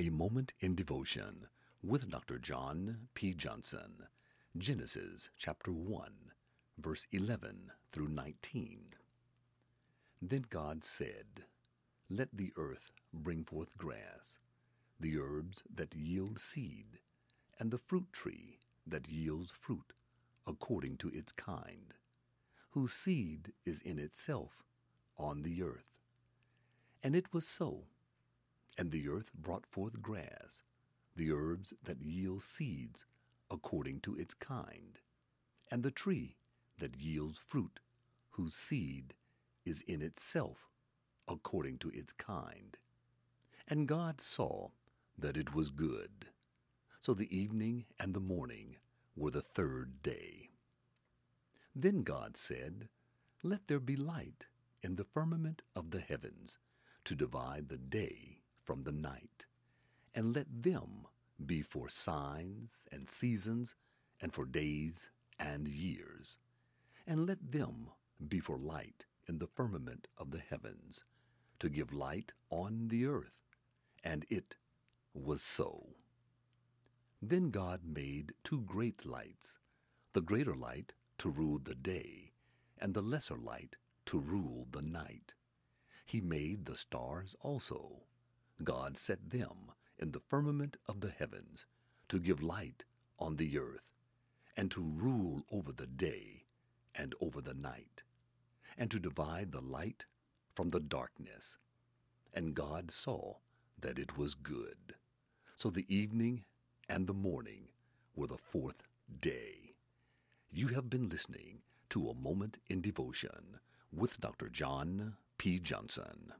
A Moment in Devotion with Dr. John P. Johnson. Genesis chapter 1, verse 11 through 19. Then God said, Let the earth bring forth grass, the herbs that yield seed, and the fruit tree that yields fruit, according to its kind, whose seed is in itself on the earth. And it was so. And the earth brought forth grass, the herbs that yield seeds, according to its kind, and the tree that yields fruit, whose seed is in itself, according to its kind. And God saw that it was good. So the evening and the morning were the third day. Then God said, Let there be light in the firmament of the heavens, to divide the day from the night, and let them be for signs and seasons, and for days and years, and let them be for light in the firmament of the heavens, to give light on the earth. And it was so. Then God made two great lights, the greater light to rule the day, and the lesser light to rule the night. He made the stars also God set them in the firmament of the heavens to give light on the earth, and to rule over the day and over the night, and to divide the light from the darkness. And God saw that it was good. So the evening and the morning were the fourth day. You have been listening to A Moment in Devotion with Dr. John P. Johnson.